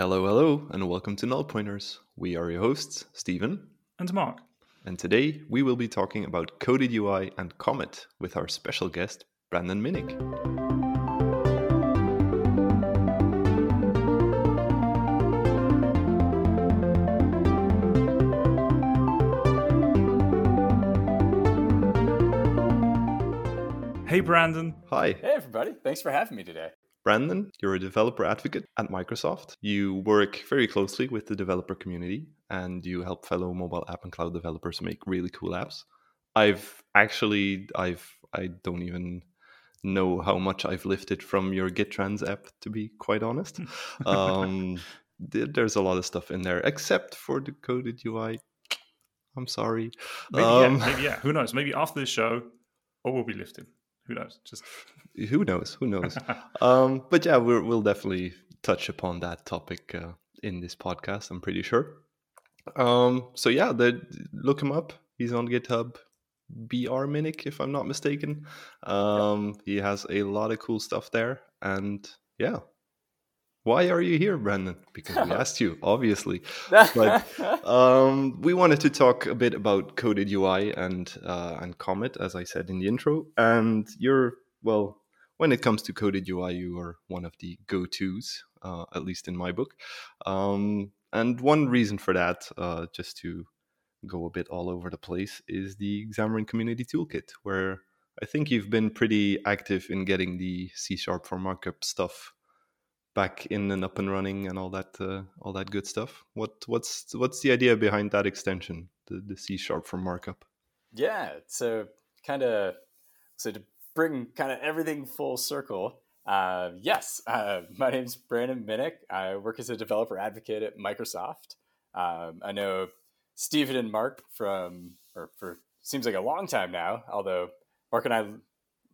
Hello, hello, and welcome to Null Pointers. We are your hosts, Stephen and Mark. And today we will be talking about Coded UI and Comet with our special guest, Brandon Minnick. Hey, Brandon. Hi. Hey, everybody. Thanks for having me today. Brandon, you're a developer advocate at Microsoft. You work very closely with the developer community and you help fellow mobile app and cloud developers make really cool apps. I've actually I've I don't even know how much I've lifted from your Git Trends app to be quite honest. um, there's a lot of stuff in there except for the coded UI. I'm sorry. Maybe, um, yeah, maybe yeah. Who knows? Maybe after the show, all will be lifted who knows? Just who knows? Who knows? um, but yeah, we will definitely touch upon that topic uh, in this podcast. I'm pretty sure. Um, so yeah, the, look him up. He's on GitHub. BR Minnick, if I'm not mistaken. Um, He has a lot of cool stuff there, and yeah, why are you here, Brandon? Because we asked you, obviously. But um, we wanted to talk a bit about coded UI and uh, and Comet, as I said in the intro. And you're well, when it comes to coded UI, you are one of the go-tos, uh, at least in my book. Um, and one reason for that, uh, just to go a bit all over the place, is the Xamarin Community Toolkit, where I think you've been pretty active in getting the C Sharp for markup stuff back in and up and running and all that uh, all that good stuff. What what's what's the idea behind that extension, the, the C sharp for markup? Yeah, so kind of so to bring kind of everything full circle. Uh, yes, uh, my name's Brandon Minnick. I work as a developer advocate at Microsoft. Um, I know Stephen and Mark from, or for seems like a long time now. Although Mark and I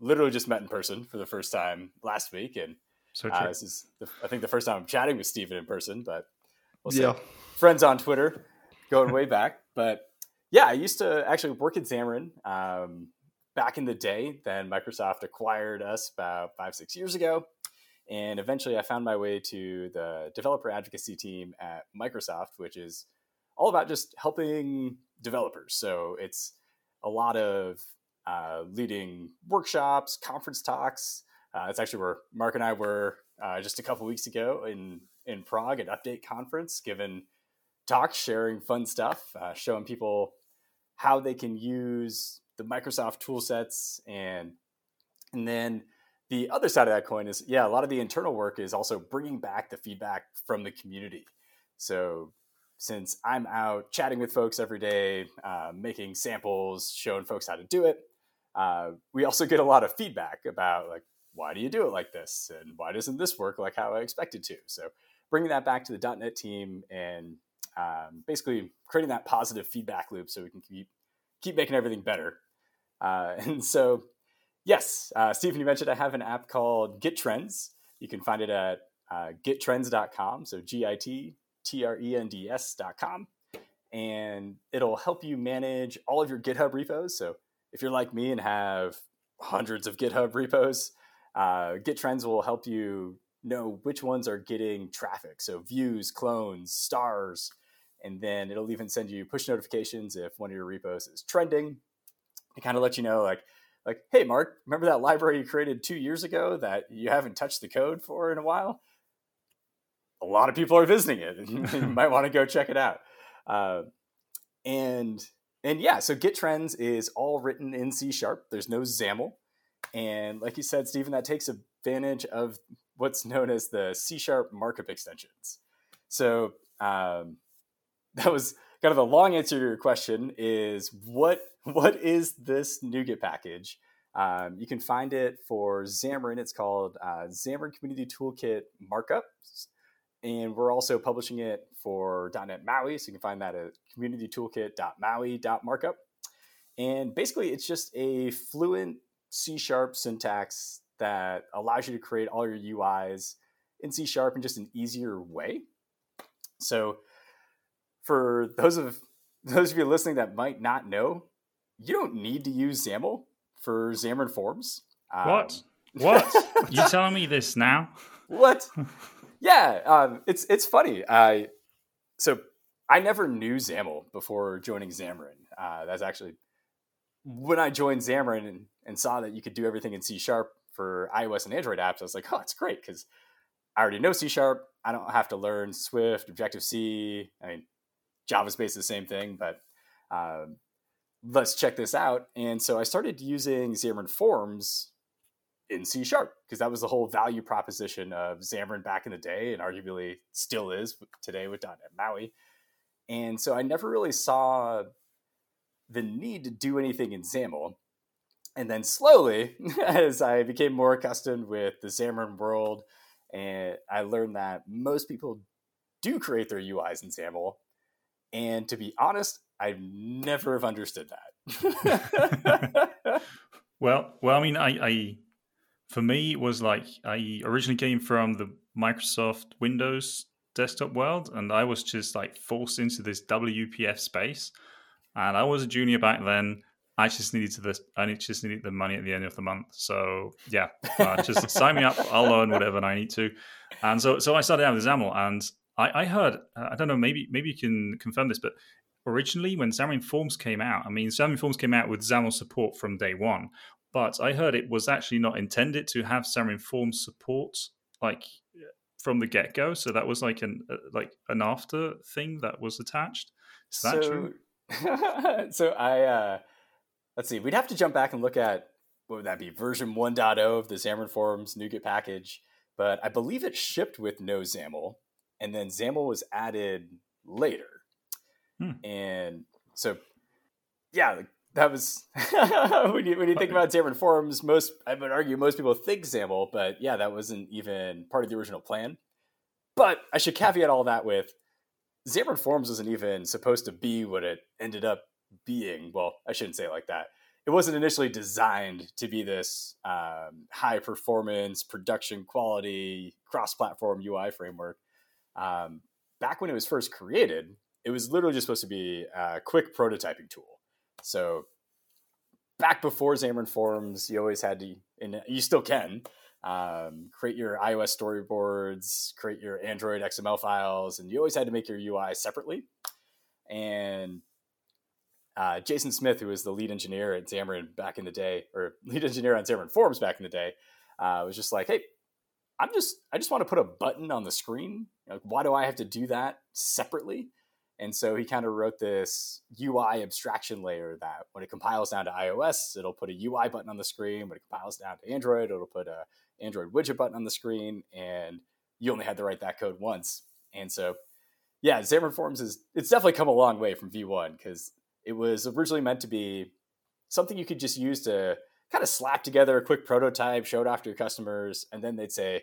literally just met in person for the first time last week, and so uh, this is, the, I think, the first time I'm chatting with Stephen in person, but we'll yeah. friends on Twitter, going way back. But yeah, I used to actually work at Xamarin um, back in the day. Then Microsoft acquired us about five, six years ago. And eventually I found my way to the developer advocacy team at Microsoft, which is all about just helping developers. So it's a lot of uh, leading workshops, conference talks, uh, it's actually where Mark and I were uh, just a couple weeks ago in in Prague at Update Conference, giving talks, sharing fun stuff, uh, showing people how they can use the Microsoft tool sets, and and then the other side of that coin is yeah, a lot of the internal work is also bringing back the feedback from the community. So since I'm out chatting with folks every day, uh, making samples, showing folks how to do it, uh, we also get a lot of feedback about like why do you do it like this? And why doesn't this work like how I expected to? So bringing that back to the .NET team and um, basically creating that positive feedback loop so we can keep keep making everything better. Uh, and so, yes, uh, Stephen, you mentioned I have an app called Git Trends. You can find it at uh, gittrends.com. So G I T T R E N D S.com. And it'll help you manage all of your GitHub repos. So if you're like me and have hundreds of GitHub repos, uh, Git Trends will help you know which ones are getting traffic. So views, clones, stars, and then it'll even send you push notifications if one of your repos is trending. To kind of let you know, like, like, hey, Mark, remember that library you created two years ago that you haven't touched the code for in a while? A lot of people are visiting it, and you might want to go check it out. Uh, and and yeah, so Git Trends is all written in C sharp. There's no XAML. And like you said, Stephen, that takes advantage of what's known as the C sharp markup extensions. So um, that was kind of the long answer to your question is what what is this NuGet package? Um, you can find it for Xamarin. It's called uh, Xamarin Community Toolkit Markup. And we're also publishing it for .NET MAUI. So you can find that at communitytoolkit.maui.markup. And basically, it's just a fluent C sharp syntax that allows you to create all your UIs in C sharp in just an easier way. So, for those of those of you listening that might not know, you don't need to use XAML for Xamarin Forms. Um, what? What? you telling me this now? What? Yeah, um, it's it's funny. I so I never knew XAML before joining Xamarin. Uh, that's actually when I joined Xamarin and, saw that you could do everything in C sharp for iOS and Android apps. I was like, oh, it's great because I already know C sharp. I don't have to learn Swift, Objective C. I mean, JavaSpace is the same thing, but um, let's check this out. And so I started using Xamarin Forms in C sharp because that was the whole value proposition of Xamarin back in the day and arguably still is today with .NET MAUI. And so I never really saw the need to do anything in XAML. And then slowly, as I became more accustomed with the Xamarin world, and I learned that most people do create their UIs in XAML. And to be honest, I never have understood that. well, well, I mean, I, I for me it was like I originally came from the Microsoft Windows desktop world, and I was just like forced into this WPF space. And I was a junior back then. I just needed to this. I just needed the money at the end of the month. So yeah, uh, just sign me up. I'll learn whatever I need to. And so, so I started out with XAML, and I, I heard. I don't know. Maybe, maybe you can confirm this, but originally when Xamarin Forms came out, I mean, Xamarin Forms came out with XAML support from day one, but I heard it was actually not intended to have Xamarin Forms support like from the get go. So that was like an uh, like an after thing that was attached. Is that so, true? so I uh, let's see. We'd have to jump back and look at what would that be version 1.0 of the Xamarin Forms NuGet package. But I believe it shipped with no XAML, and then XAML was added later. Hmm. And so, yeah, that was when you when you think about Xamarin Forms, most I would argue most people think XAML, but yeah, that wasn't even part of the original plan. But I should caveat all that with Xamarin Forms wasn't even supposed to be what it ended up being. Well, I shouldn't say it like that. It wasn't initially designed to be this um, high performance, production quality, cross platform UI framework. Um, back when it was first created, it was literally just supposed to be a quick prototyping tool. So back before Xamarin Forms, you always had to, and you still can, um, create your iOS storyboards, create your Android XML files, and you always had to make your UI separately. And uh, Jason Smith, who was the lead engineer at Xamarin back in the day, or lead engineer on Xamarin Forms back in the day, uh, was just like, "Hey, I'm just I just want to put a button on the screen. Like, why do I have to do that separately?" And so he kind of wrote this UI abstraction layer that when it compiles down to iOS, it'll put a UI button on the screen. When it compiles down to Android, it'll put a Android widget button on the screen. And you only had to write that code once. And so, yeah, Xamarin Forms is it's definitely come a long way from V1 because it was originally meant to be something you could just use to kind of slap together a quick prototype, show it off to your customers, and then they'd say,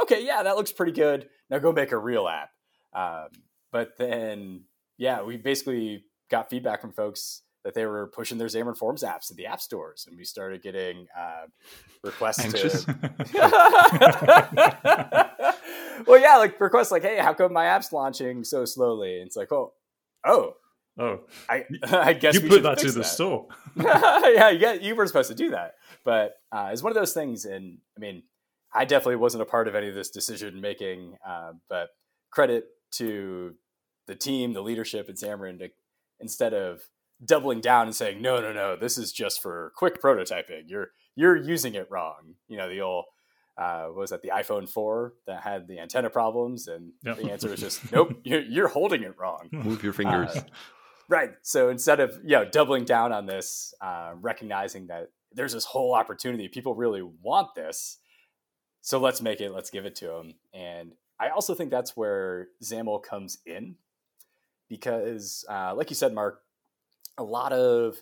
"Okay, yeah, that looks pretty good. Now go make a real app." Um, but then yeah, we basically got feedback from folks that they were pushing their Xamarin Forms apps to the app stores, and we started getting uh, requests Anxious. to. well, yeah, like requests like, "Hey, how come my app's launching so slowly?" And it's like, "Oh, oh, oh, I, I guess you we put that to that. the store." yeah, yeah, you were supposed to do that, but uh, it's one of those things. And I mean, I definitely wasn't a part of any of this decision making, uh, but credit to the team, the leadership at Xamarin to instead of doubling down and saying, no, no, no, this is just for quick prototyping. You're you're using it wrong. You know, the old uh, was that the iPhone 4 that had the antenna problems, and yep. the answer was just nope, you're, you're holding it wrong. Move your fingers. Right. So instead of you know doubling down on this, uh, recognizing that there's this whole opportunity, people really want this, so let's make it, let's give it to them. And I also think that's where XAML comes in because, uh, like you said, Mark, a lot of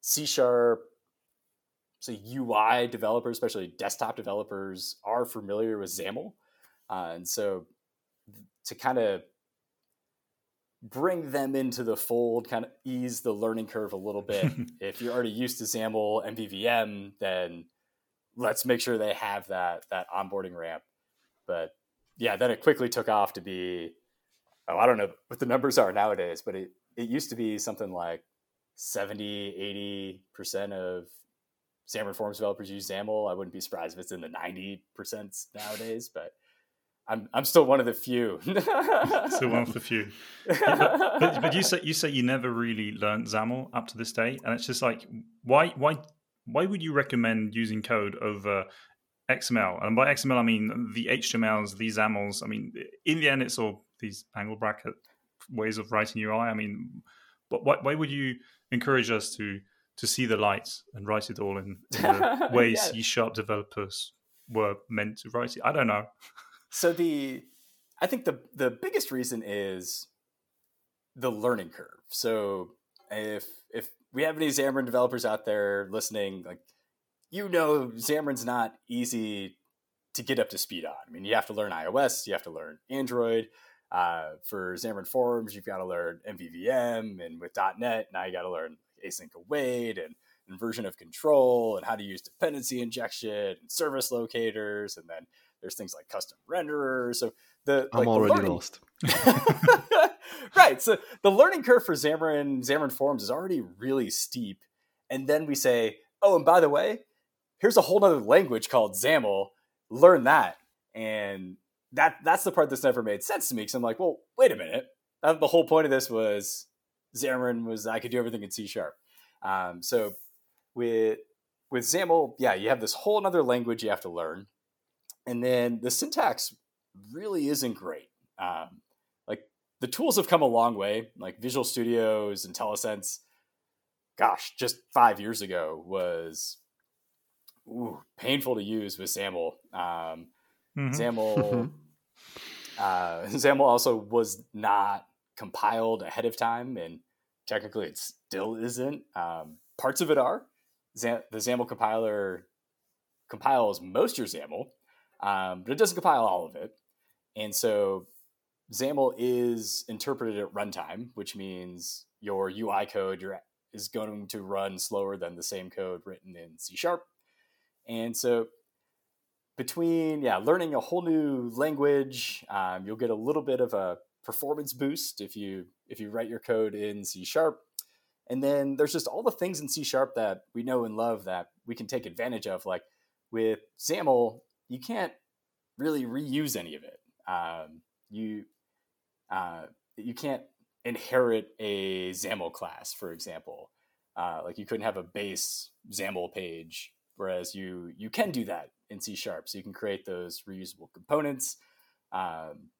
C sharp, so UI developers, especially desktop developers, are familiar with XAML, uh, and so to kind of bring them into the fold, kind of ease the learning curve a little bit. if you're already used to XAML MVVM, then let's make sure they have that that onboarding ramp. But yeah, then it quickly took off to be oh, I don't know what the numbers are nowadays, but it, it used to be something like 70, 80% of Xamarin Forms developers use XAML. I wouldn't be surprised if it's in the 90% nowadays, but I'm I'm still one of the few. still one of the few. Yeah, but, but, but, you say you say you never really learned XAML up to this day, and it's just like why why why would you recommend using code over uh, XML? And by XML I mean the HTMLs, these XAMLs. I mean in the end it's all these angle bracket ways of writing UI. I mean, but why, why would you encourage us to to see the light and write it all in, in the way yeah. C sharp developers were meant to write it? I don't know. So the I think the the biggest reason is the learning curve. So if if we have any Xamarin developers out there listening, like you know Xamarin's not easy to get up to speed on. I mean, you have to learn iOS, you have to learn Android. Uh, for Xamarin Forms, you've got to learn MVVM, and with .NET, now you got to learn async await and inversion of control and how to use dependency injection and service locators, and then there's things like custom renderers. So the I'm like, already learning... lost. right. So the learning curve for Xamarin Xamarin Forms is already really steep, and then we say, oh, and by the way, here's a whole other language called XAML. Learn that, and that that's the part that's never made sense to me. Because I'm like, well, wait a minute. The whole point of this was Xamarin was I could do everything in C sharp. Um, so with with XAML, yeah, you have this whole other language you have to learn and then the syntax really isn't great. Um, like the tools have come a long way, like Visual Studios IntelliSense. Gosh, just five years ago was ooh, painful to use with XAML. Um, mm-hmm. XAML, uh, XAML also was not compiled ahead of time, and technically it still isn't. Um, parts of it are. the XAML compiler compiles most your XAML, um, but it doesn't compile all of it. And so XAML is interpreted at runtime, which means your UI code your, is going to run slower than the same code written in C sharp. And so between yeah learning a whole new language, um, you'll get a little bit of a performance boost if you if you write your code in C sharp. And then there's just all the things in C sharp that we know and love that we can take advantage of. Like with XAML, you can't really reuse any of it. Um, you uh, you can't inherit a XAML class, for example. Uh, like you couldn't have a base XAML page, whereas you you can do that in C sharp. So you can create those reusable components. Um,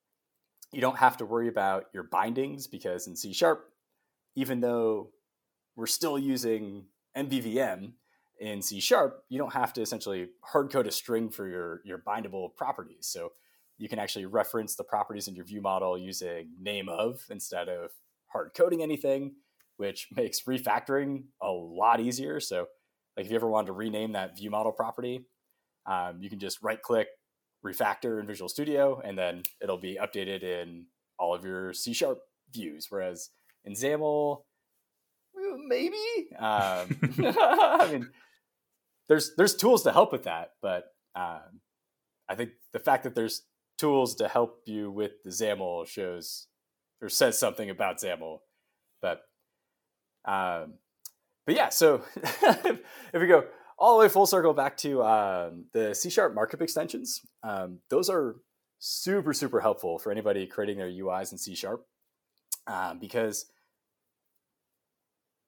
you don't have to worry about your bindings because in C sharp, even though we're still using MVVM, in C sharp, you don't have to essentially hard code a string for your, your bindable properties. So you can actually reference the properties in your view model using name of instead of hard coding anything, which makes refactoring a lot easier. So like if you ever wanted to rename that view model property, um, you can just right click refactor in Visual Studio, and then it'll be updated in all of your C sharp views. Whereas in XAML, maybe. Um, I mean, there's there's tools to help with that, but um, I think the fact that there's tools to help you with the XAML shows or says something about XAML. But um, but yeah, so if we go all the way full circle back to um, the C sharp markup extensions, um, those are super super helpful for anybody creating their UIs in C sharp um, because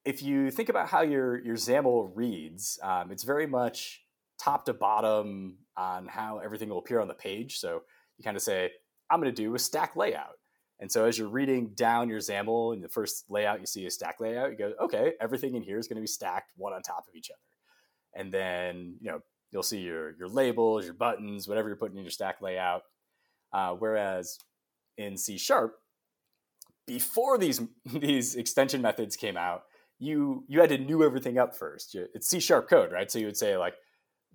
if you think about how your your XAML reads, um, it's very much top to bottom on how everything will appear on the page. So you kind of say, I'm going to do a stack layout. And so as you're reading down your XAML in the first layout, you see a stack layout. You go, okay, everything in here is going to be stacked one on top of each other. And then you know you'll see your your labels, your buttons, whatever you're putting in your stack layout. Uh, whereas in C sharp, before these these extension methods came out, you you had to new everything up first. It's C sharp code, right? So you would say like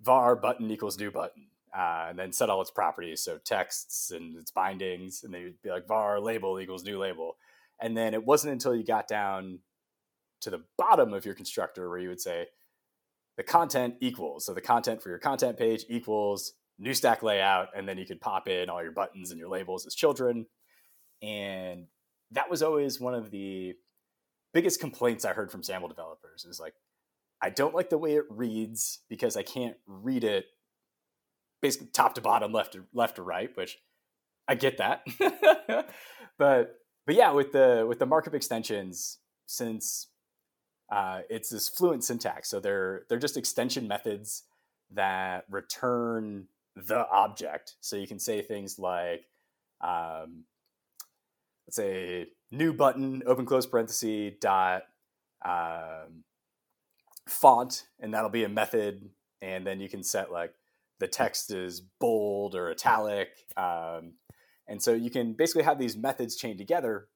var button equals new button, uh, and then set all its properties, so texts and its bindings, and then you'd be like var label equals new label, and then it wasn't until you got down to the bottom of your constructor where you would say the content equals. So the content for your content page equals new stack layout, and then you could pop in all your buttons and your labels as children, and that was always one of the biggest complaints I heard from XAML developers is like, I don't like the way it reads because I can't read it basically top to bottom, left to left to right, which I get that. but but yeah, with the with the markup extensions, since uh, it's this fluent syntax, so they're they're just extension methods that return the object. So you can say things like, um, let's say new button, open close parenthesis, dot um, font, and that'll be a method. And then you can set like the text is bold or italic. Um, and so you can basically have these methods chained together.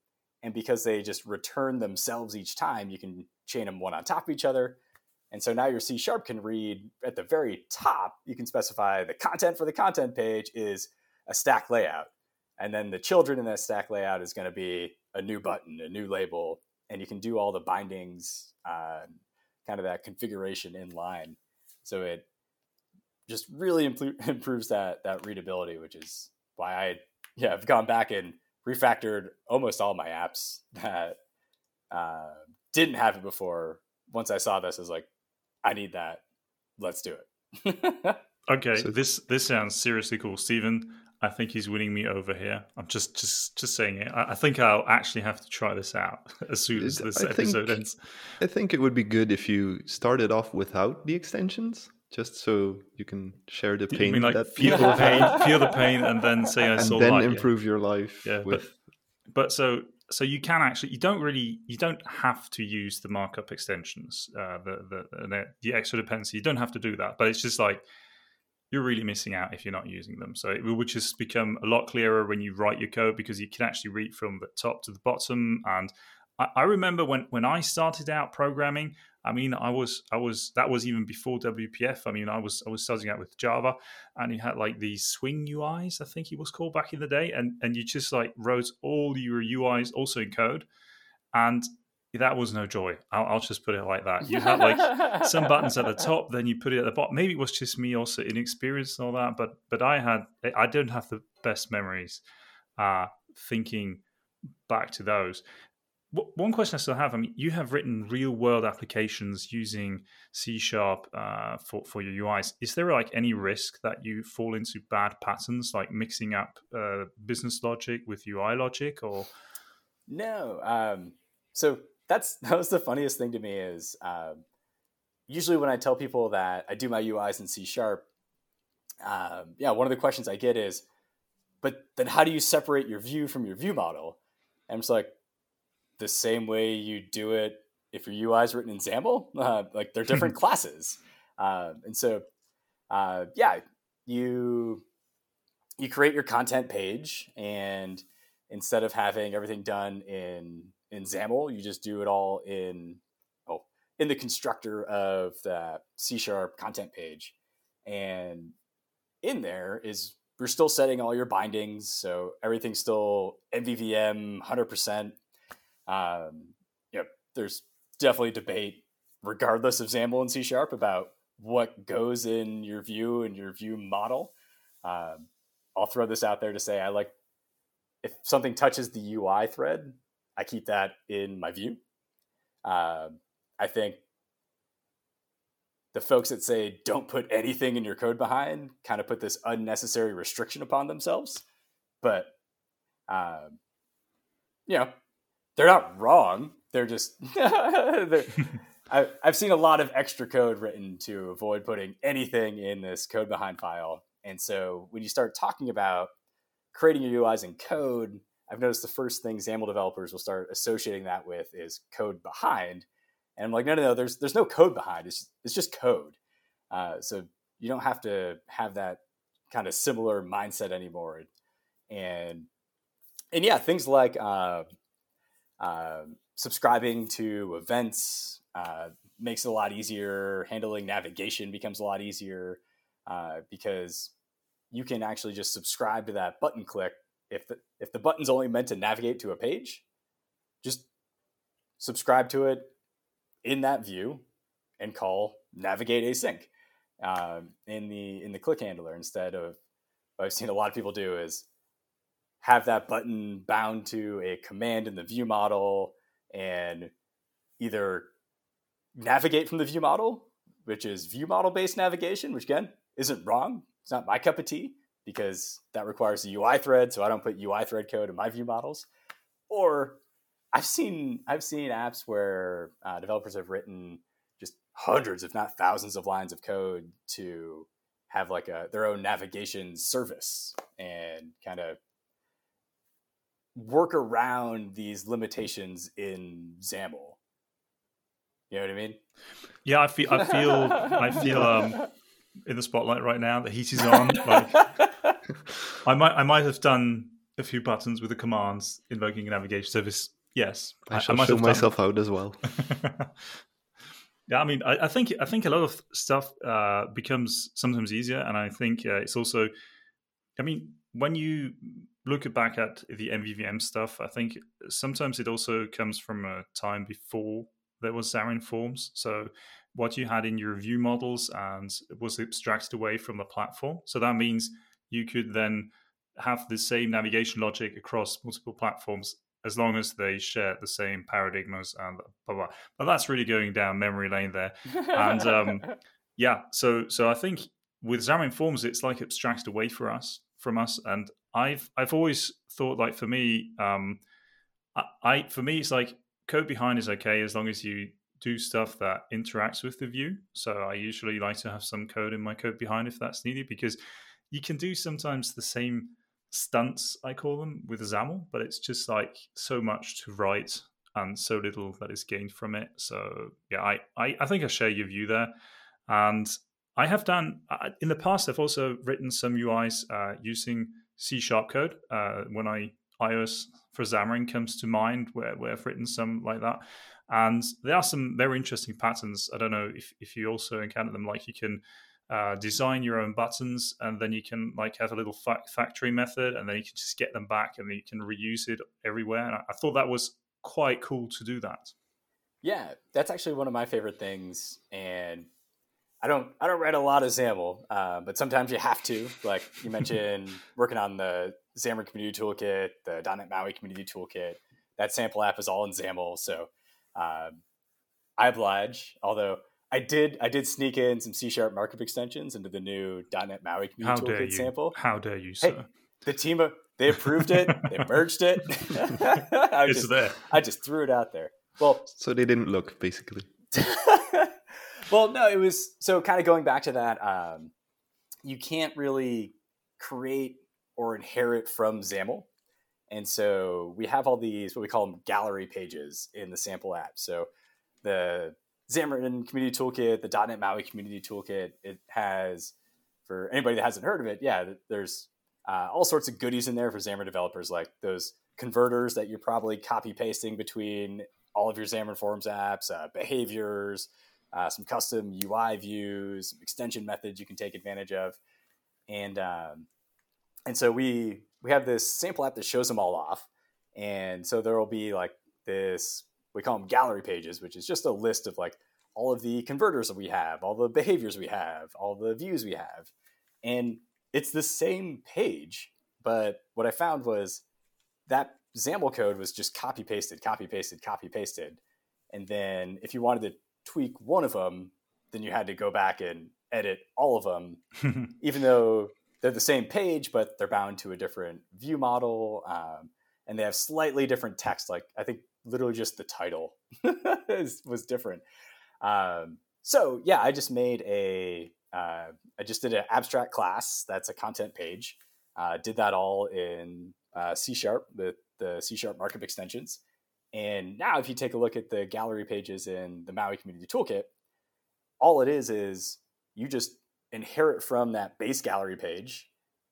And because they just return themselves each time, you can chain them one on top of each other. And so now your C sharp can read at the very top, you can specify the content for the content page is a stack layout. And then the children in that stack layout is going to be a new button, a new label, and you can do all the bindings, uh, kind of that configuration in line. So it just really impl- improves that that readability, which is why I yeah I've gone back and refactored almost all my apps that uh, didn't have it before. Once I saw this, I was like, I need that. Let's do it. okay, so this this sounds seriously cool, Stephen. I think he's winning me over here. I'm just just just saying it. I, I think I'll actually have to try this out as soon as this I episode think, ends. I think it would be good if you started off without the extensions, just so you can share the pain. You mean like that feel the pain, feel the pain, and then say I and saw then light, improve your life. Yeah, with... but but so so you can actually you don't really you don't have to use the markup extensions, uh, the, the the the extra dependency. You don't have to do that, but it's just like you're really missing out if you're not using them. So it will just become a lot clearer when you write your code because you can actually read from the top to the bottom. And I, I remember when when I started out programming, I mean, I was I was that was even before WPF. I mean, I was I was starting out with Java, and you had like these Swing UIs, I think it was called back in the day, and and you just like wrote all your UIs also in code, and that was no joy. I'll, I'll, just put it like that. You had like some buttons at the top, then you put it at the bottom. Maybe it was just me also inexperienced and all that, but but I had I don't have the best memories uh, thinking back to those. One question I still have, I mean, you have written real world applications using C sharp uh, for, for your UIs. Is there like any risk that you fall into bad patterns, like mixing up uh, business logic with UI logic or? No. Um, so that's that was the funniest thing to me is um, usually when I tell people that I do my UIs in C sharp, um, yeah, one of the questions I get is, but then how do you separate your view from your view model? And I'm just like, the same way you do it if your UI is written in XAML, uh, like they're different classes, uh, and so uh, yeah, you you create your content page, and instead of having everything done in in XAML. You just do it all in oh in the constructor of the C sharp content page, and in there is you're still setting all your bindings, so everything's still MVVM 100%. Um, you know, there's definitely debate, regardless of XAML and C sharp, about what goes in your view and your view model. Um, I'll throw this out there to say I like if something touches the UI thread, I keep that in my view. Uh, I think the folks that say don't put anything in your code behind kind of put this unnecessary restriction upon themselves. But, uh, you know, they're not wrong. They're just, they're, I, I've seen a lot of extra code written to avoid putting anything in this code behind file. And so when you start talking about creating your UIs in code, I've noticed the first thing XAML developers will start associating that with is code behind. And I'm like, no, no, no, there's there's no code behind. It's it's just code. Uh, so you don't have to have that kind of similar mindset anymore. And and yeah, things like uh, uh, subscribing to events uh, makes it a lot easier. Handling navigation becomes a lot easier uh, because you can actually just subscribe to that button click if the if the button's only meant to navigate to a page, just subscribe to it in that view and call navigate async uh, in the in the click handler instead of what I've seen a lot of people do is have that button bound to a command in the view model and either navigate from the view model, which is view model based navigation, which again isn't wrong. It's not my cup of tea because that requires a UI thread, so I don't put UI thread code in my view models. Or I've seen I've seen apps where uh, developers have written just hundreds, if not thousands, of lines of code to have like a their own navigation service and kind of work around these limitations in XAML. You know what I mean? Yeah, I feel I feel I feel um in the spotlight right now. The heat is on. Like, I might I might have done a few buttons with the commands invoking a navigation service. Yes, I, I shall I show myself out as well. yeah, I mean, I, I, think I think a lot of stuff uh, becomes sometimes easier, and I think uh, it's also, I mean, when you look back at the MVVM stuff, I think sometimes it also comes from a time before there was Xamarin Forms. So what you had in your view models and was abstracted away from the platform. So that means you could then have the same navigation logic across multiple platforms as long as they share the same paradigmas and blah blah. But that's really going down memory lane there. And um, yeah, so so I think with Xamarin Forms, it's like abstracted away for us from us. And I've I've always thought like for me, um, I, I for me it's like code behind is okay as long as you do stuff that interacts with the view. So I usually like to have some code in my code behind if that's needed because you can do sometimes the same stunts I call them with XAML, but it's just like so much to write and so little that is gained from it. So yeah, I I, I think I share your view there, and I have done in the past. I've also written some UIs uh, using C sharp code uh, when I iOS for Xamarin comes to mind, where, where I've written some like that. And there are some very interesting patterns. I don't know if, if you also encounter them. Like you can uh, design your own buttons, and then you can like have a little fa- factory method, and then you can just get them back, and then you can reuse it everywhere. And I, I thought that was quite cool to do that. Yeah, that's actually one of my favorite things, and I don't I don't write a lot of XAML, uh, but sometimes you have to. Like you mentioned, working on the Xamarin Community Toolkit, the .NET MAUI Community Toolkit. That sample app is all in XAML, so um, I oblige. Although I did, I did sneak in some C sharp markup extensions into the new .NET MAUI Community How Toolkit sample. How dare you, sir? Hey, the team, they approved it. they merged it. I it's just, there. I just threw it out there. Well, so they didn't look basically. well, no, it was so kind of going back to that. Um, you can't really create or inherit from XAML. And so we have all these, what we call them gallery pages in the sample app. So the Xamarin Community Toolkit, the .NET MAUI Community Toolkit, it has, for anybody that hasn't heard of it, yeah, there's uh, all sorts of goodies in there for Xamarin developers, like those converters that you're probably copy pasting between all of your Xamarin Forms apps, uh, behaviors, uh, some custom UI views, some extension methods you can take advantage of, and um, and so we we have this sample app that shows them all off. And so there will be like this, we call them gallery pages, which is just a list of like all of the converters that we have, all the behaviors we have, all the views we have. And it's the same page. But what I found was that XAML code was just copy pasted, copy pasted, copy pasted. And then if you wanted to tweak one of them, then you had to go back and edit all of them, even though they're the same page, but they're bound to a different view model, um, and they have slightly different text. Like I think literally just the title was different. Um, so yeah, I just made a. Uh, I just did an abstract class that's a content page. Uh, did that all in uh, C sharp with the C sharp markup extensions. And now, if you take a look at the gallery pages in the Maui Community Toolkit, all it is is you just inherit from that base gallery page.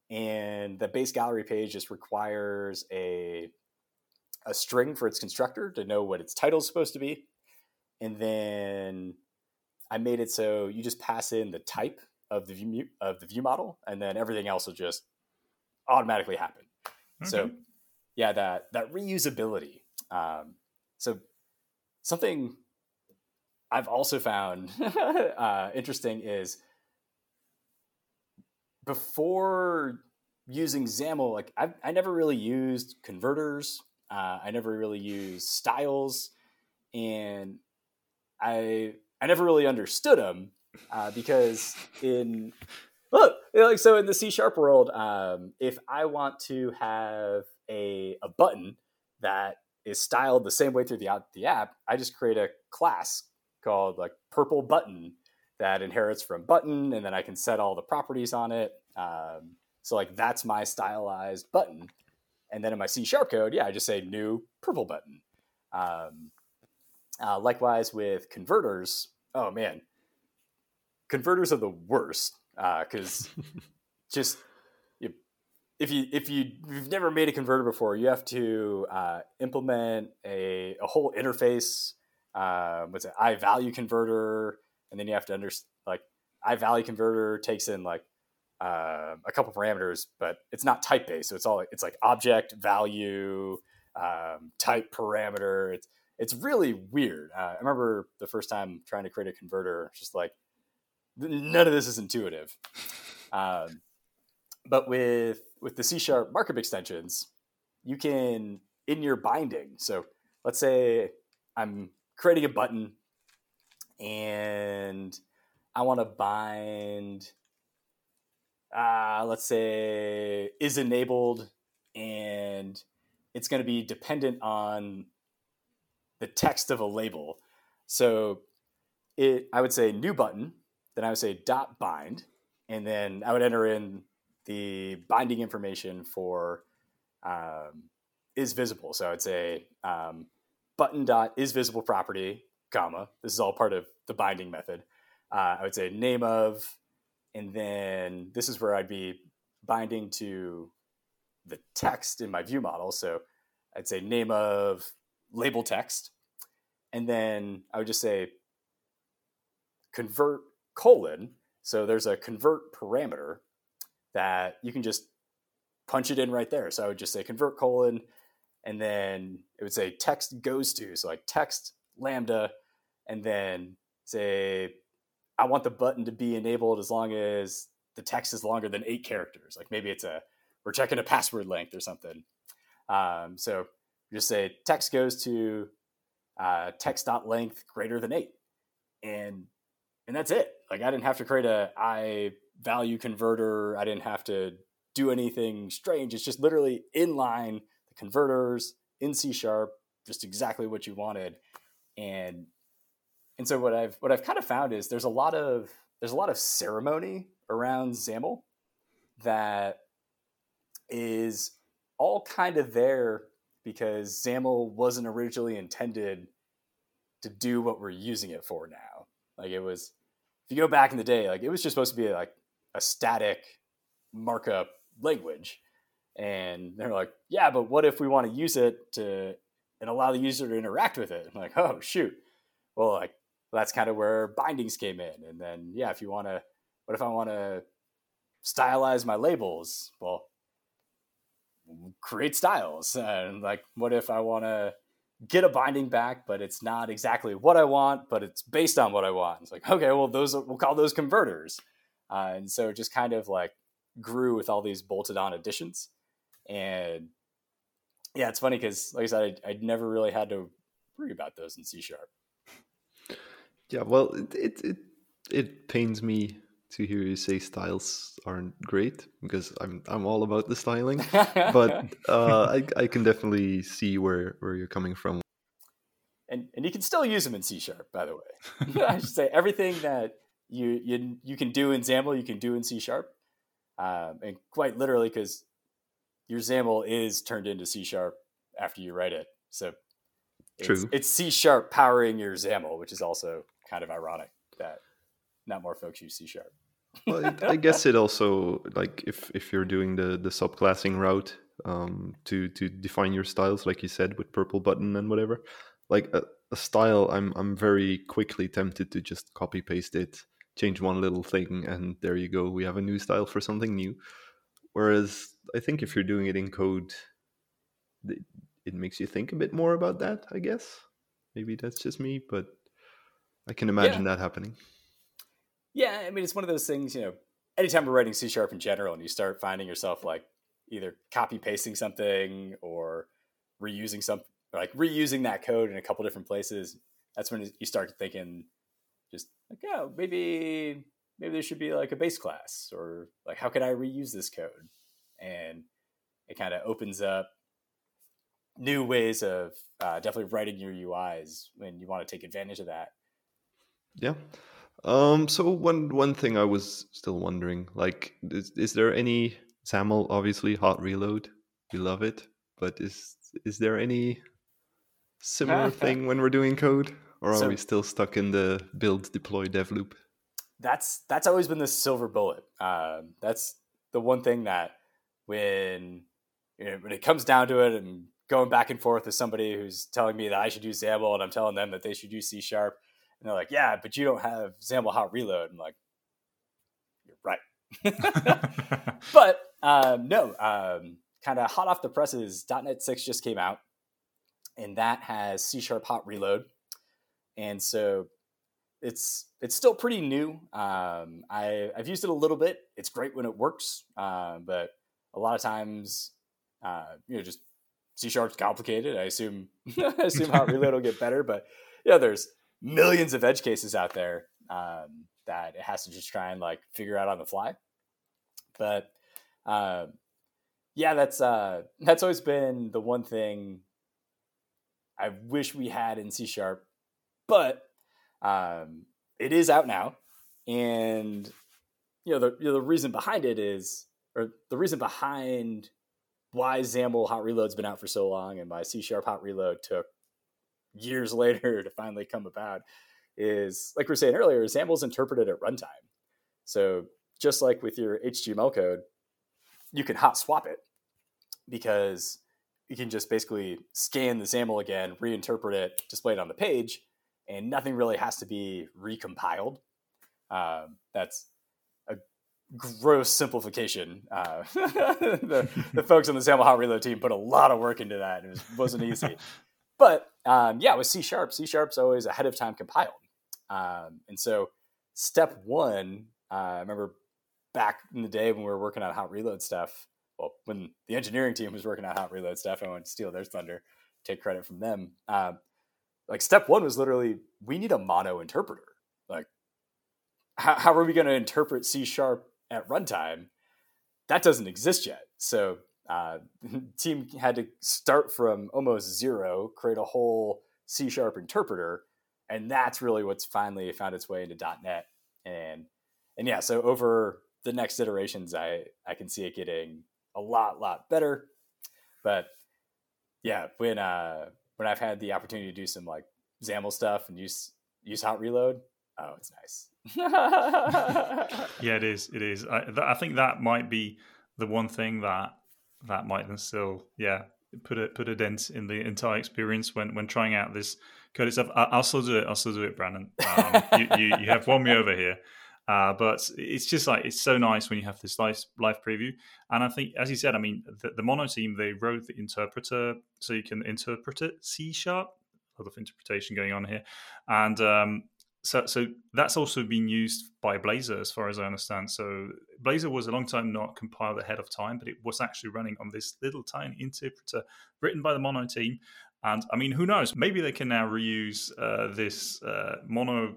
And the base gallery page just requires a, a string for its constructor to know what its title is supposed to be. And then I made it so you just pass in the type of the view of the view model, and then everything else will just automatically happen. Okay. So, yeah, that that reusability. Um, so, something I've also found uh, interesting is before using XAML, like I, I never really used converters. Uh, I never really used styles, and I I never really understood them uh, because in look like so in the C sharp world, um, if I want to have a a button that is styled the same way through the the app, I just create a class called like purple button that inherits from button, and then I can set all the properties on it. Um, so like that's my stylized button, and then in my C sharp code, yeah, I just say new purple button. Um, uh, likewise with converters, oh man, converters are the worst because uh, just you, if you if you you've never made a converter before, you have to uh, implement a, a whole interface. Uh, what's it? I value converter, and then you have to understand like I value converter takes in like uh, a couple parameters, but it's not type based. So it's all it's like object value um, type parameter. It's it's really weird. Uh, I remember the first time trying to create a converter, just like none of this is intuitive. Um, but with with the C sharp markup extensions, you can in your binding. So let's say I'm creating a button and I want to bind uh, let's say is enabled and it's going to be dependent on the text of a label. So it I would say new button then I would say dot bind, and then I would enter in the binding information for um, is visible. So I would say um, button dot is visible property, comma. This is all part of the binding method. Uh, I would say name of, and then this is where I'd be binding to the text in my view model. So I'd say name of label text, and then I would just say convert colon. So there's a convert parameter that you can just punch it in right there. So I would just say convert colon, and then it would say text goes to. So like text lambda, and then say I want the button to be enabled as long as the text is longer than eight characters. Like maybe it's a we're checking a password length or something. Um, so just say text goes to uh, text dot length greater than eight, and and that's it. Like I didn't have to create a I value converter. I didn't have to do anything strange. It's just literally inline the converters in C sharp, just exactly what you wanted. And and so what I've what I've kind of found is there's a lot of there's a lot of ceremony around XAML that is all kind of there because XAML wasn't originally intended to do what we're using it for now. Like it was if you go back in the day, like it was just supposed to be like a static markup language. And they're like, yeah, but what if we want to use it to and allow the user to interact with it? I'm like, oh shoot. Well, like that's kind of where bindings came in. And then yeah, if you want to, what if I want to stylize my labels? Well, create styles. And like, what if I want to get a binding back, but it's not exactly what I want, but it's based on what I want. It's like, okay, well, those we'll call those converters. Uh, and so it just kind of like grew with all these bolted on additions. And yeah, it's funny because, like I said, I, would never really had to worry about those in C sharp. Yeah, well, it, it it it pains me to hear you say styles aren't great because I'm I'm all about the styling, but uh, I I can definitely see where where you're coming from. And and you can still use them in C sharp, by the way. I should say everything that you you you can do in XAML, you can do in C sharp, um, and quite literally because your XAML is turned into C sharp after you write it. So it's, True. it's C sharp powering your XAML, which is also kind of ironic that not more folks use C sharp. well, it, I guess it also like if if you're doing the the subclassing route um, to to define your styles, like you said, with purple button and whatever, like a, a style, I'm I'm very quickly tempted to just copy paste it, change one little thing, and there you go. We have a new style for something new. Whereas I think if you're doing it in code, it, it makes you think a bit more about that. I guess maybe that's just me, but I can imagine yeah. that happening. Yeah, I mean, it's one of those things, you know, anytime we're writing C sharp in general and you start finding yourself like either copy pasting something or reusing some, like reusing that code in a couple different places, that's when you start thinking just like, oh, maybe, maybe there should be like a base class or like how can I reuse this code? And it kind of opens up new ways of uh, definitely writing your UIs when you want to take advantage of that. Yeah. Um, so one one thing I was still wondering, like, is, is there any SAML? Obviously, hot reload, we love it, but is is there any similar thing when we're doing code, or are so, we still stuck in the build, deploy, dev loop? That's that's always been the silver bullet. Uh, that's the one thing that when you know, when it comes down to it, and going back and forth with somebody who's telling me that I should use XAML, and I'm telling them that they should use C sharp, and they're like, "Yeah, but you don't have XAML hot reload." I'm like, "You're right." but um, no, um, kind of hot off the presses, .NET 6 just came out, and that has C Sharp Hot Reload, and so it's it's still pretty new. Um, I, have used it a little bit. It's great when it works, uh, but a lot of times, uh, you know, just C Sharp's complicated. I assume I assume Hot Reload will get better, but yeah, there's millions of edge cases out there um, that it has to just try and like figure out on the fly. But uh, yeah, that's uh, that's always been the one thing I wish we had in C sharp, but um, it is out now, and you know the you know, the reason behind it is, or the reason behind why XAML Hot Reload's been out for so long and why C sharp Hot Reload took years later to finally come about is like we were saying earlier, XAML's interpreted at runtime. So just like with your HTML code, you can hot swap it because you can just basically scan the XAML again, reinterpret it, display it on the page, and nothing really has to be recompiled. Um, that's a gross simplification. Uh, the, the, folks on the XAML Hot Reload team put a lot of work into that. It was, wasn't easy. but um, yeah, with C Sharp, C Sharp's always ahead of time compiled. Um, and so step one, uh, I remember back in the day when we were working on hot reload stuff, well, when the engineering team was working on hot reload stuff, I want to steal their thunder, take credit from them. Uh, like step one was literally, we need a mono interpreter. Like, how, how are we going to interpret C sharp at runtime? That doesn't exist yet. So uh, team had to start from almost zero, create a whole C sharp interpreter, and that's really what's finally found its way into .NET. And and yeah, so over the next iterations, I I can see it getting a lot lot better. But yeah, when uh when I've had the opportunity to do some like XAML stuff and use use hot reload, oh, it's nice. yeah, it is. It is. I, I think that might be the one thing that that might then still, yeah, put a put a dent in the entire experience when when trying out this code itself. I, will still do it. I'll still do it, Brandon. Um, you, you, you have won me over here. Uh, but it's just like it's so nice when you have this live, live preview. And I think, as you said, I mean, the, the mono team they wrote the interpreter so you can interpret it C sharp. A lot of interpretation going on here, and um, so so that's also been used by Blazor as far as I understand. So Blazor was a long time not compiled ahead of time, but it was actually running on this little tiny interpreter written by the mono team. And I mean, who knows? Maybe they can now reuse uh, this uh, mono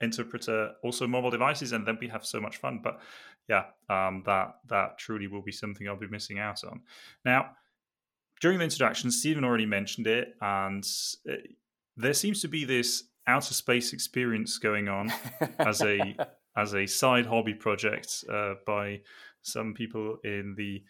interpreter also mobile devices, and then we have so much fun. But yeah, um, that that truly will be something I'll be missing out on. Now, during the introduction, Stephen already mentioned it, and uh, there seems to be this outer space experience going on as a as a side hobby project uh, by some people in the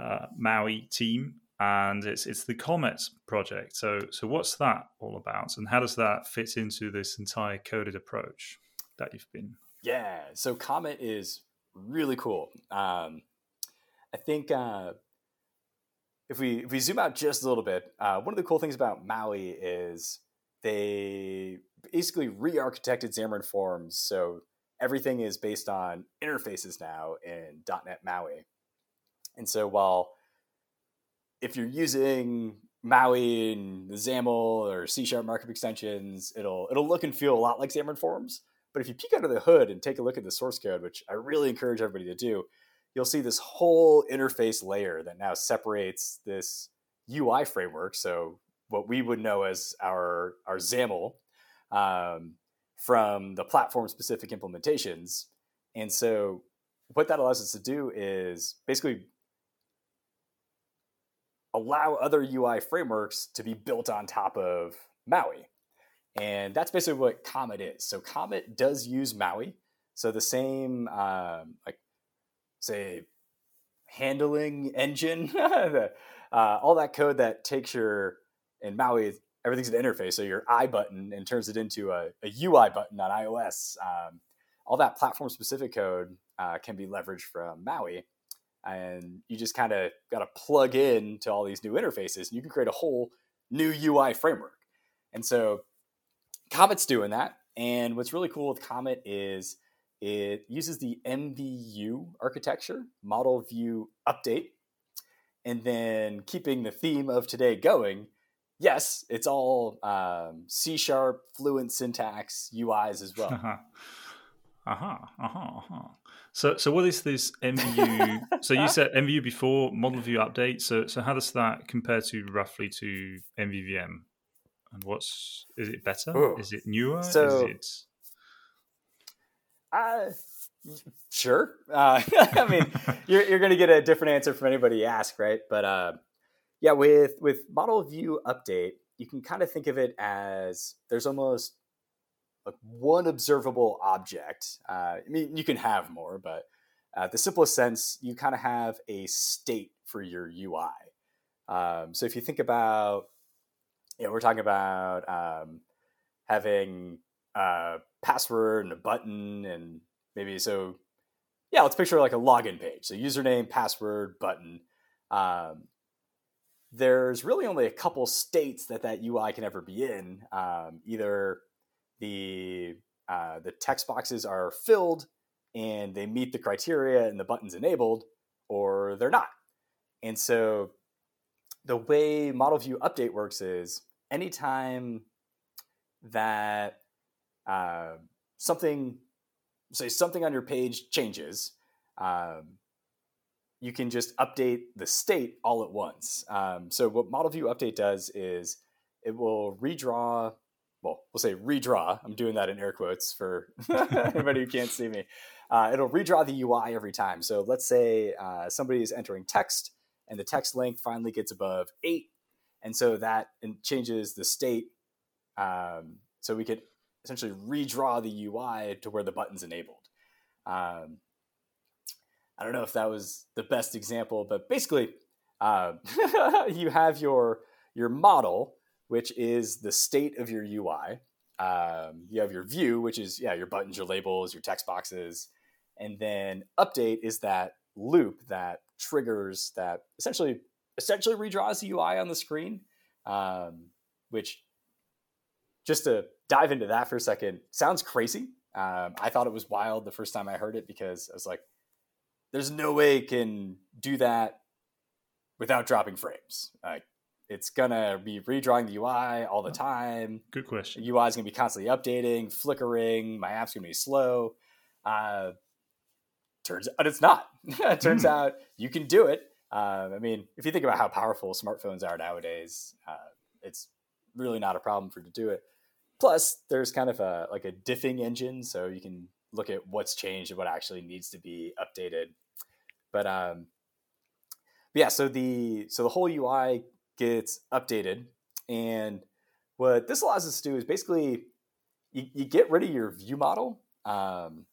uh, Maui team and it's it's the Comet project. So so what's that all about, and how does that fit into this entire coded approach that you've been? Yeah, so Comet is really cool. Um, I think uh, if we if we zoom out just a little bit, uh, one of the cool things about Maui is they basically re-architected Xamarin Forms, so everything is based on interfaces now in .NET Maui. And so while if you're using Maui and XAML or C sharp markup extensions, it'll it'll look and feel a lot like Xamarin Forms. But if you peek under the hood and take a look at the source code, which I really encourage everybody to do, you'll see this whole interface layer that now separates this UI framework. So what we would know as our our XAML um, from the platform specific implementations. And so what that allows us to do is basically allow other UI frameworks to be built on top of Maui. And that's basically what Comet is. So Comet does use Maui. So the same, um, like, say, handling engine, the, uh, all that code that takes your, in Maui, everything's an interface. So your I button and turns it into a, a UI button on iOS. Um, all that platform specific code uh, can be leveraged from Maui. And you just kind of got to plug in to all these new interfaces and you can create a whole new UI framework. And so Comet's doing that. And what's really cool with Comet is it uses the MVU architecture, model view update, and then keeping the theme of today going. Yes, it's all um, C sharp, fluent syntax, UIs as well. Uh huh. Uh huh. Uh-huh. So, so what is this MVU? so you said MVU before model view update. So, so how does that compare to roughly to MVVM? And what's is it better? Ooh. Is it newer? So, is it? Uh, sure. Uh, I mean, you're you're going to get a different answer from anybody you ask, right? But uh, yeah, with with model view update, you can kind of think of it as there's almost like one observable object. Uh, I mean, you can have more, but uh, the simplest sense, you kind of have a state for your UI. Um, so if you think about, you know, we're talking about um, having a password and a button, and maybe so. Yeah, let's picture like a login page. So username, password, button. Um, there's really only a couple states that that UI can ever be in. Um, either the uh, the text boxes are filled and they meet the criteria and the button's enabled, or they're not. And so the way model view update works is anytime that uh, something, say something on your page changes, um, you can just update the state all at once. Um, so what model view update does is it will redraw well, we'll say redraw. I'm doing that in air quotes for anybody who can't see me. Uh, it'll redraw the UI every time. So let's say uh, somebody is entering text and the text length finally gets above eight. And so that changes the state. Um, so we could essentially redraw the UI to where the button's enabled. Um, I don't know if that was the best example, but basically, uh, you have your your model which is the state of your UI. Um, you have your view, which is yeah your buttons, your labels, your text boxes, and then update is that loop that triggers that essentially essentially redraws the UI on the screen. Um, which just to dive into that for a second sounds crazy. Um, I thought it was wild the first time I heard it because I was like, "There's no way it can do that without dropping frames." Like it's gonna be redrawing the UI all the time. Good question. The UI is gonna be constantly updating, flickering. My app's gonna be slow. Uh, turns out it's not. it turns mm. out you can do it. Uh, I mean, if you think about how powerful smartphones are nowadays, uh, it's really not a problem for to do it. Plus, there's kind of a like a diffing engine, so you can look at what's changed and what actually needs to be updated. But um, yeah, so the so the whole UI gets updated. And what this allows us to do is basically you, you get rid of your view model. Um,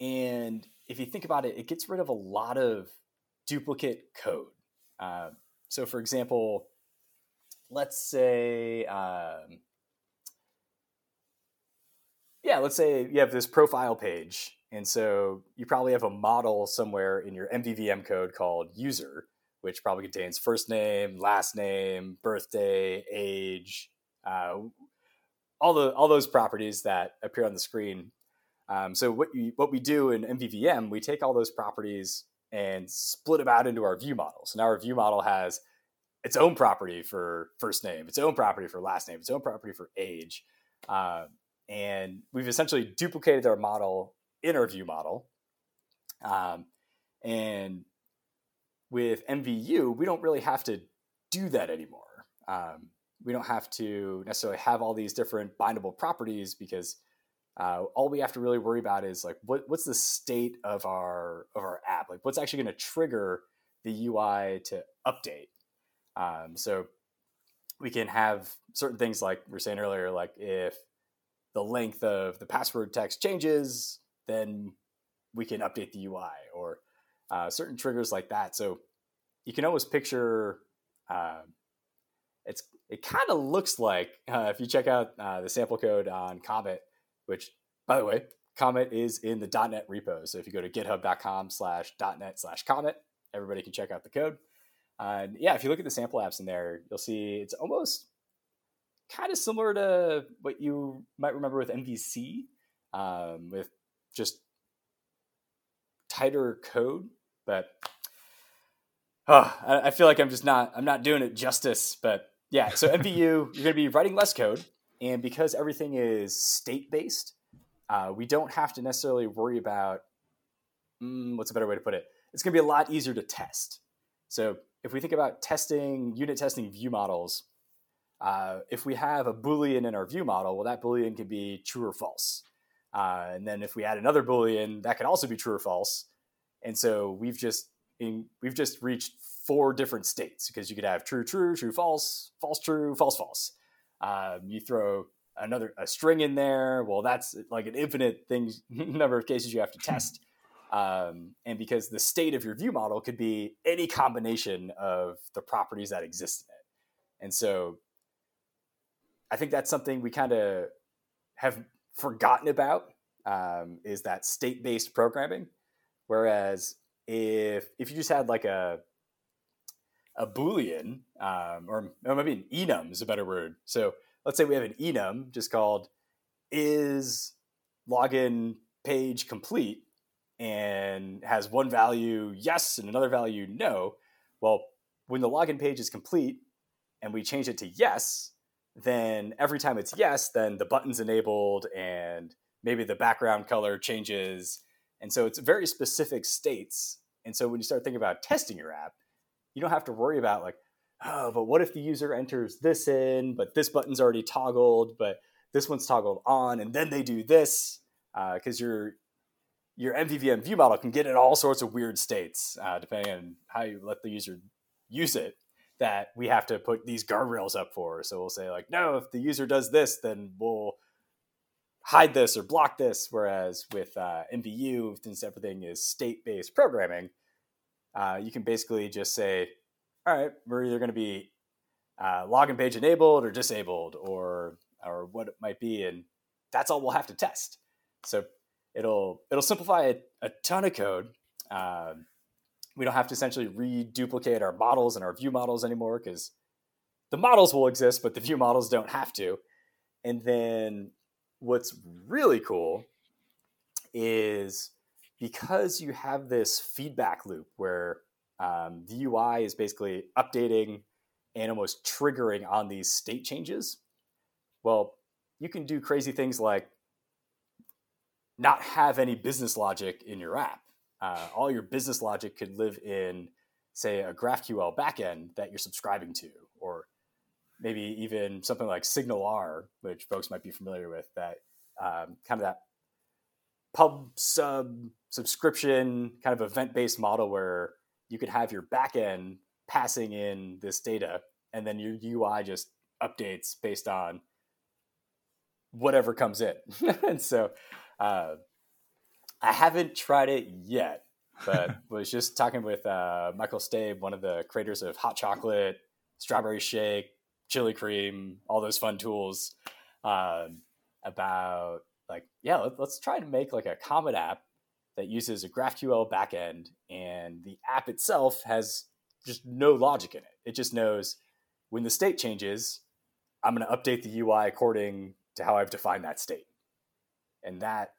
and if you think about it, it gets rid of a lot of duplicate code. Uh, so, for example, let's say, um, yeah, let's say you have this profile page. And so you probably have a model somewhere in your MVVM code called user which probably contains first name, last name, birthday, age, uh, all the all those properties that appear on the screen. Um, so what you, what we do in MVVM, we take all those properties and split them out into our view model. So now our view model has its own property for first name, its own property for last name, its own property for age, uh, and we've essentially duplicated our model in our view model. Um, and with MVU, we don't really have to do that anymore. Um, we don't have to necessarily have all these different bindable properties because uh, all we have to really worry about is like what, what's the state of our of our app like what's actually going to trigger the ui to update um, so we can have certain things like we are saying earlier like if the length of the password text changes then we can update the ui or uh, certain triggers like that so you can almost picture uh, it's it kind of looks like uh, if you check out uh, the sample code on comet which by the way, Comet is in the .NET repo. So if you go to github.com slash .NET slash Comet, everybody can check out the code. Uh, yeah, if you look at the sample apps in there, you'll see it's almost kind of similar to what you might remember with MVC, um, with just tighter code. But I, I feel like I'm just not I'm not doing it justice. But yeah, so MVU, you're going to be writing less code. And because everything is state based, uh, we don't have to necessarily worry about mm, what's a better way to put it? It's going to be a lot easier to test. So if we think about testing, unit testing view models, uh, if we have a Boolean in our view model, well, that Boolean can be true or false. Uh, and then if we add another Boolean, that could also be true or false. And so we've just in, we've just reached four different states because you could have true, true, true, false, false, true, false, false. Um, you throw another a string in there. Well, that's like an infinite thing number of cases you have to hmm. test. Um, and because the state of your view model could be any combination of the properties that exist in it. And so I think that's something we kind of have forgotten about um, is that state-based programming. Whereas if if you just had like a a boolean um, or, or maybe an enum is a better word so let's say we have an enum just called is login page complete and has one value yes and another value no well when the login page is complete and we change it to yes then every time it's yes then the button's enabled and maybe the background color changes. And so it's very specific states. And so when you start thinking about testing your app you don't have to worry about like, oh, but what if the user enters this in, but this button's already toggled, but this one's toggled on, and then they do this? Because uh, your your MVVM view model can get in all sorts of weird states uh, depending on how you let the user use it. That we have to put these guardrails up for. So we'll say like, no, if the user does this, then we'll hide this or block this. Whereas with uh, MVU, since everything is state based programming, uh, you can basically just say, all right, we're either going to be uh, login page enabled or disabled or or what it might be, and that's all we'll have to test. So it'll it'll simplify a, a ton of code. Um, we don't have to essentially reduplicate our models and our view models anymore because the models will exist, but the view models don't have to. And then what's really cool is because you have this feedback loop where um, the UI is basically updating and almost triggering on these state changes, well, you can do crazy things like not have any business logic in your app. Uh, all your business logic could live in, say, a GraphQL backend that you're subscribing to, or maybe even something like SignalR, which folks might be familiar with, that um, kind of that pub sub subscription kind of event based model where you could have your backend passing in this data and then your UI just updates based on whatever comes in. and so uh, I haven't tried it yet, but was just talking with uh, Michael Staib, one of the creators of Hot Chocolate, Strawberry Shake, ChilliCream, all those fun tools, um, about like, yeah, let, us try to make like a Comet app that uses a GraphQL backend, and the app itself has just no logic in it. It just knows when the state changes, I'm going to update the UI according to how I've defined that state, and that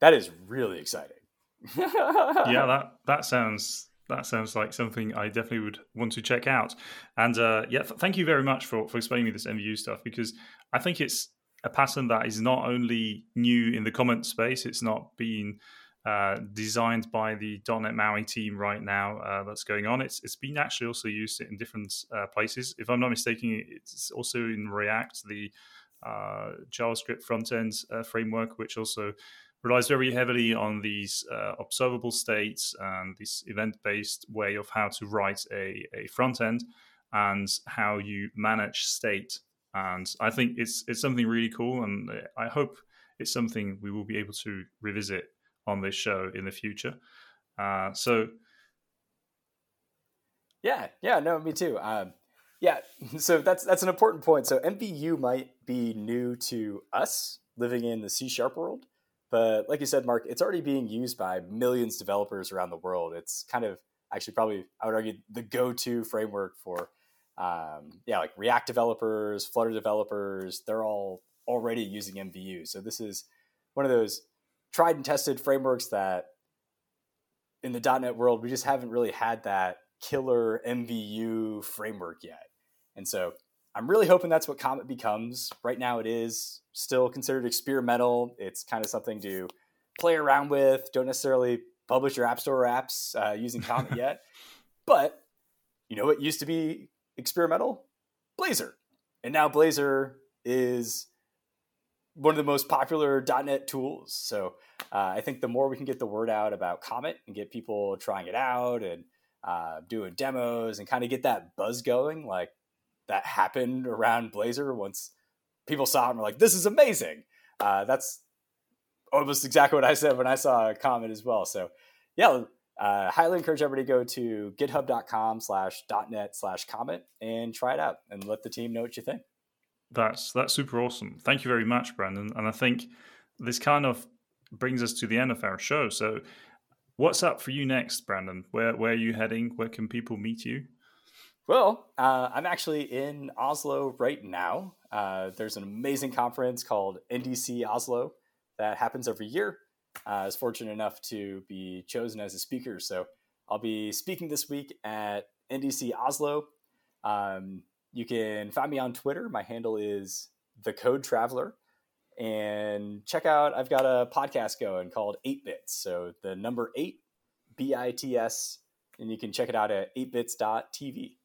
that is really exciting. yeah, that that sounds that sounds like something I definitely would want to check out. And uh, yeah, th- thank you very much for for explaining me this MVU stuff because I think it's a pattern that is not only new in the Comet space; it's not been uh, designed by the .NET MAUI team right now uh, that's going on. It's it's been actually also used in different uh, places. If I'm not mistaken, it's also in React. The uh, JavaScript front end uh, framework, which also relies very heavily on these uh, observable states and this event based way of how to write a, a front end and how you manage state. And I think it's it's something really cool, and I hope it's something we will be able to revisit on this show in the future. Uh, so, yeah, yeah, no, me too. Um, yeah, so that's that's an important point. So MVU might be new to us living in the C sharp world, but like you said, Mark, it's already being used by millions of developers around the world. It's kind of actually probably I would argue the go-to framework for um, yeah, like React developers, Flutter developers, they're all already using MVU. So this is one of those tried and tested frameworks that in the .NET world we just haven't really had that killer MVU framework yet. And so I'm really hoping that's what Comet becomes. Right now it is still considered experimental. It's kind of something to play around with. Don't necessarily publish your App Store apps uh, using Comet yet. But you know, it used to be experimental Blazor. And now Blazor is one of the most popular .NET tools. So uh, I think the more we can get the word out about Comet and get people trying it out and uh, doing demos and kind of get that buzz going, like that happened around Blazor once people saw it and were like, "This is amazing." Uh, that's almost exactly what I said when I saw a Comet as well. So yeah, uh, highly encourage everybody to go to github.com slash .net slash comet and try it out and let the team know what you think. That's that's super awesome. Thank you very much, Brandon. And I think this kind of brings us to the end of our show. So what's up for you next, Brandon? Where where are you heading? Where can people meet you? Well, uh, I'm actually in Oslo right now. Uh, there's an amazing conference called NDC Oslo that happens every year. Uh, I was fortunate enough to be chosen as a speaker. So I'll be speaking this week at NDC Oslo. Um, you can find me on Twitter. My handle is the Code Traveler. And check out, I've got a podcast going called 8 Bits. So the number 8, B I T S, and you can check it out at 8bits.tv.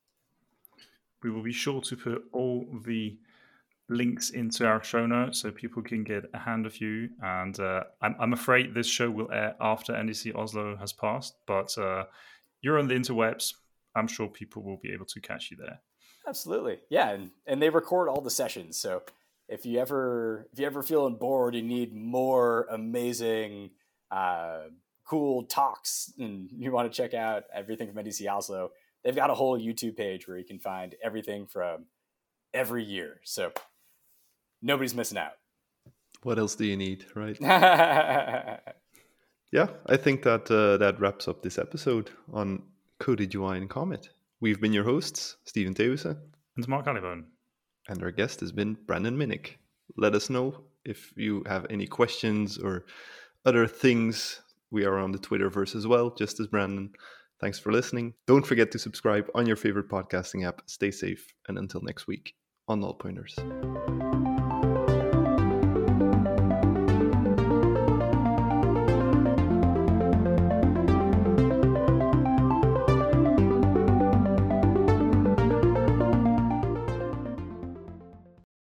We will be sure to put all the links into our show notes so people can get a hand of you. And uh, I'm, I'm, afraid this show will air after NDC Oslo has passed, but uh, you're on the interwebs. I'm sure people will be able to catch you there. Absolutely, yeah, and and they record all the sessions. So if you ever if you ever feeling bored, you need more amazing, uh, cool talks, and you want to check out everything from NDC Oslo, they've got a whole YouTube page where you can find everything from every year. So nobody's missing out. What else do you need, right? yeah, I think that uh, that wraps up this episode on Coded UI and Comet. We've been your hosts, Steven Thewissen and Mark Allibone. And our guest has been Brandon Minnick. Let us know if you have any questions or other things. We are on the Twitterverse as well, just as Brandon. Thanks for listening. Don't forget to subscribe on your favorite podcasting app. Stay safe, and until next week on Null Pointers.